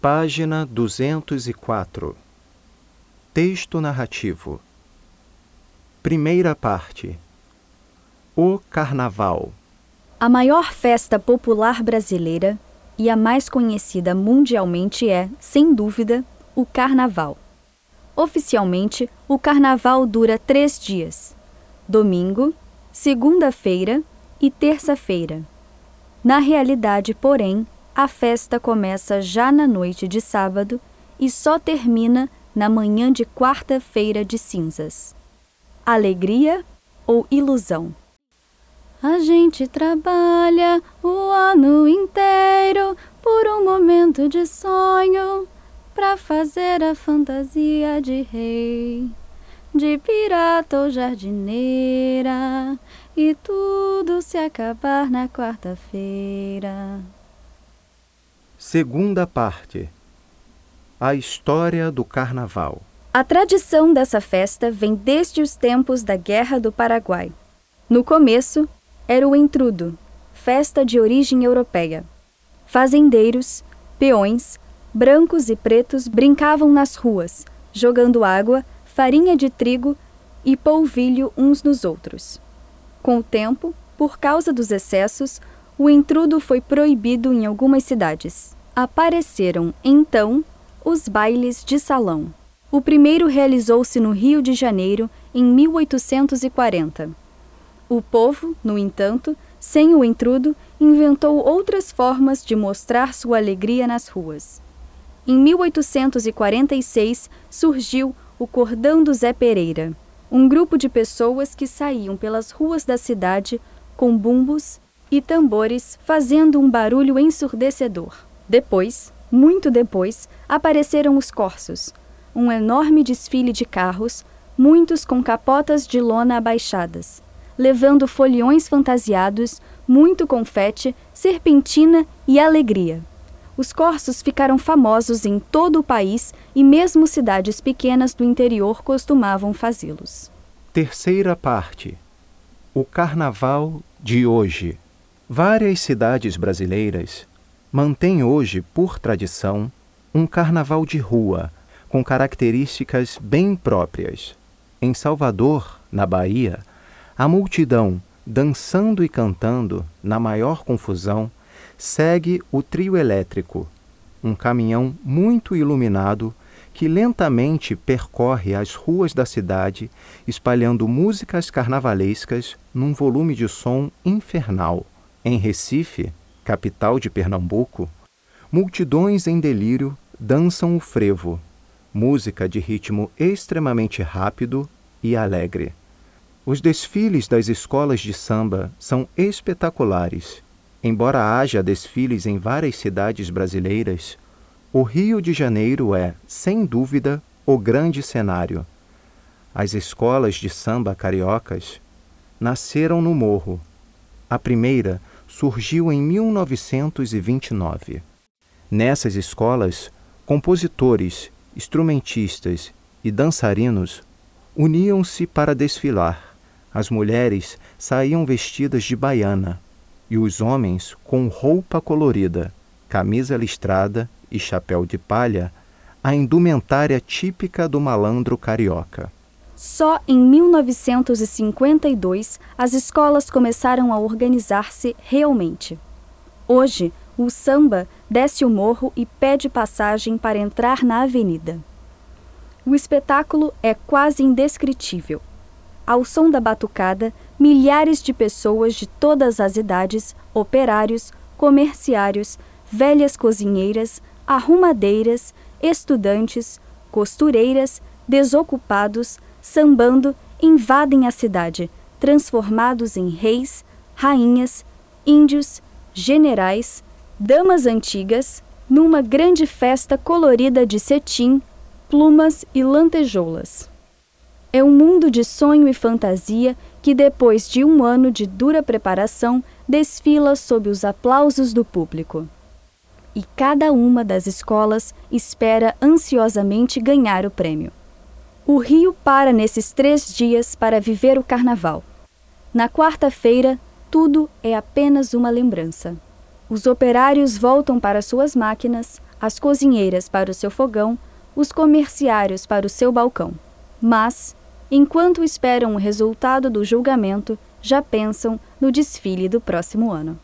Página 204 Texto narrativo Primeira parte O Carnaval A maior festa popular brasileira e a mais conhecida mundialmente é, sem dúvida, o Carnaval. Oficialmente, o Carnaval dura três dias: domingo, segunda-feira e terça-feira. Na realidade, porém, a festa começa já na noite de sábado e só termina na manhã de quarta-feira de cinzas. Alegria ou ilusão? A gente trabalha o ano inteiro por um momento de sonho para fazer a fantasia de rei, de pirata ou jardineira e tudo se acabar na quarta-feira. Segunda parte A história do Carnaval. A tradição dessa festa vem desde os tempos da Guerra do Paraguai. No começo, era o entrudo, festa de origem europeia. Fazendeiros, peões, brancos e pretos brincavam nas ruas, jogando água, farinha de trigo e polvilho uns nos outros. Com o tempo, por causa dos excessos, o entrudo foi proibido em algumas cidades. Apareceram, então, os bailes de salão. O primeiro realizou-se no Rio de Janeiro em 1840. O povo, no entanto, sem o intrudo, inventou outras formas de mostrar sua alegria nas ruas. Em 1846 surgiu o Cordão do Zé Pereira, um grupo de pessoas que saíam pelas ruas da cidade com bumbos e tambores fazendo um barulho ensurdecedor. Depois, muito depois, apareceram os corsos, um enorme desfile de carros, muitos com capotas de lona abaixadas, levando foliões fantasiados, muito confete, serpentina e alegria. Os corsos ficaram famosos em todo o país e mesmo cidades pequenas do interior costumavam fazê-los. Terceira parte O Carnaval de hoje. Várias cidades brasileiras mantêm hoje, por tradição, um carnaval de rua com características bem próprias. Em Salvador, na Bahia, a multidão, dançando e cantando, na maior confusão, segue o trio elétrico, um caminhão muito iluminado que lentamente percorre as ruas da cidade, espalhando músicas carnavalescas num volume de som infernal. Em Recife, capital de Pernambuco, multidões em delírio dançam o frevo, música de ritmo extremamente rápido e alegre. Os desfiles das escolas de samba são espetaculares. Embora haja desfiles em várias cidades brasileiras, o Rio de Janeiro é, sem dúvida, o grande cenário. As escolas de samba cariocas nasceram no Morro. A primeira surgiu em 1929. Nessas escolas, compositores instrumentistas e dançarinos uniam-se para desfilar. As mulheres saíam vestidas de baiana e os homens com roupa colorida, camisa listrada e chapéu de palha, a indumentária típica do malandro carioca. Só em 1952 as escolas começaram a organizar-se realmente. Hoje, o samba desce o morro e pede passagem para entrar na avenida. O espetáculo é quase indescritível. Ao som da batucada, milhares de pessoas de todas as idades, operários, comerciários, velhas cozinheiras, arrumadeiras, estudantes, costureiras, desocupados, sambando, invadem a cidade, transformados em reis, rainhas, índios, generais, damas antigas, numa grande festa colorida de cetim, plumas e lantejoulas. É um mundo de sonho e fantasia que, depois de um ano de dura preparação, desfila sob os aplausos do público. E cada uma das escolas espera ansiosamente ganhar o prêmio. O Rio para nesses três dias para viver o carnaval. Na quarta-feira, tudo é apenas uma lembrança. Os operários voltam para suas máquinas, as cozinheiras para o seu fogão, os comerciários para o seu balcão. Mas, enquanto esperam o resultado do julgamento, já pensam no desfile do próximo ano.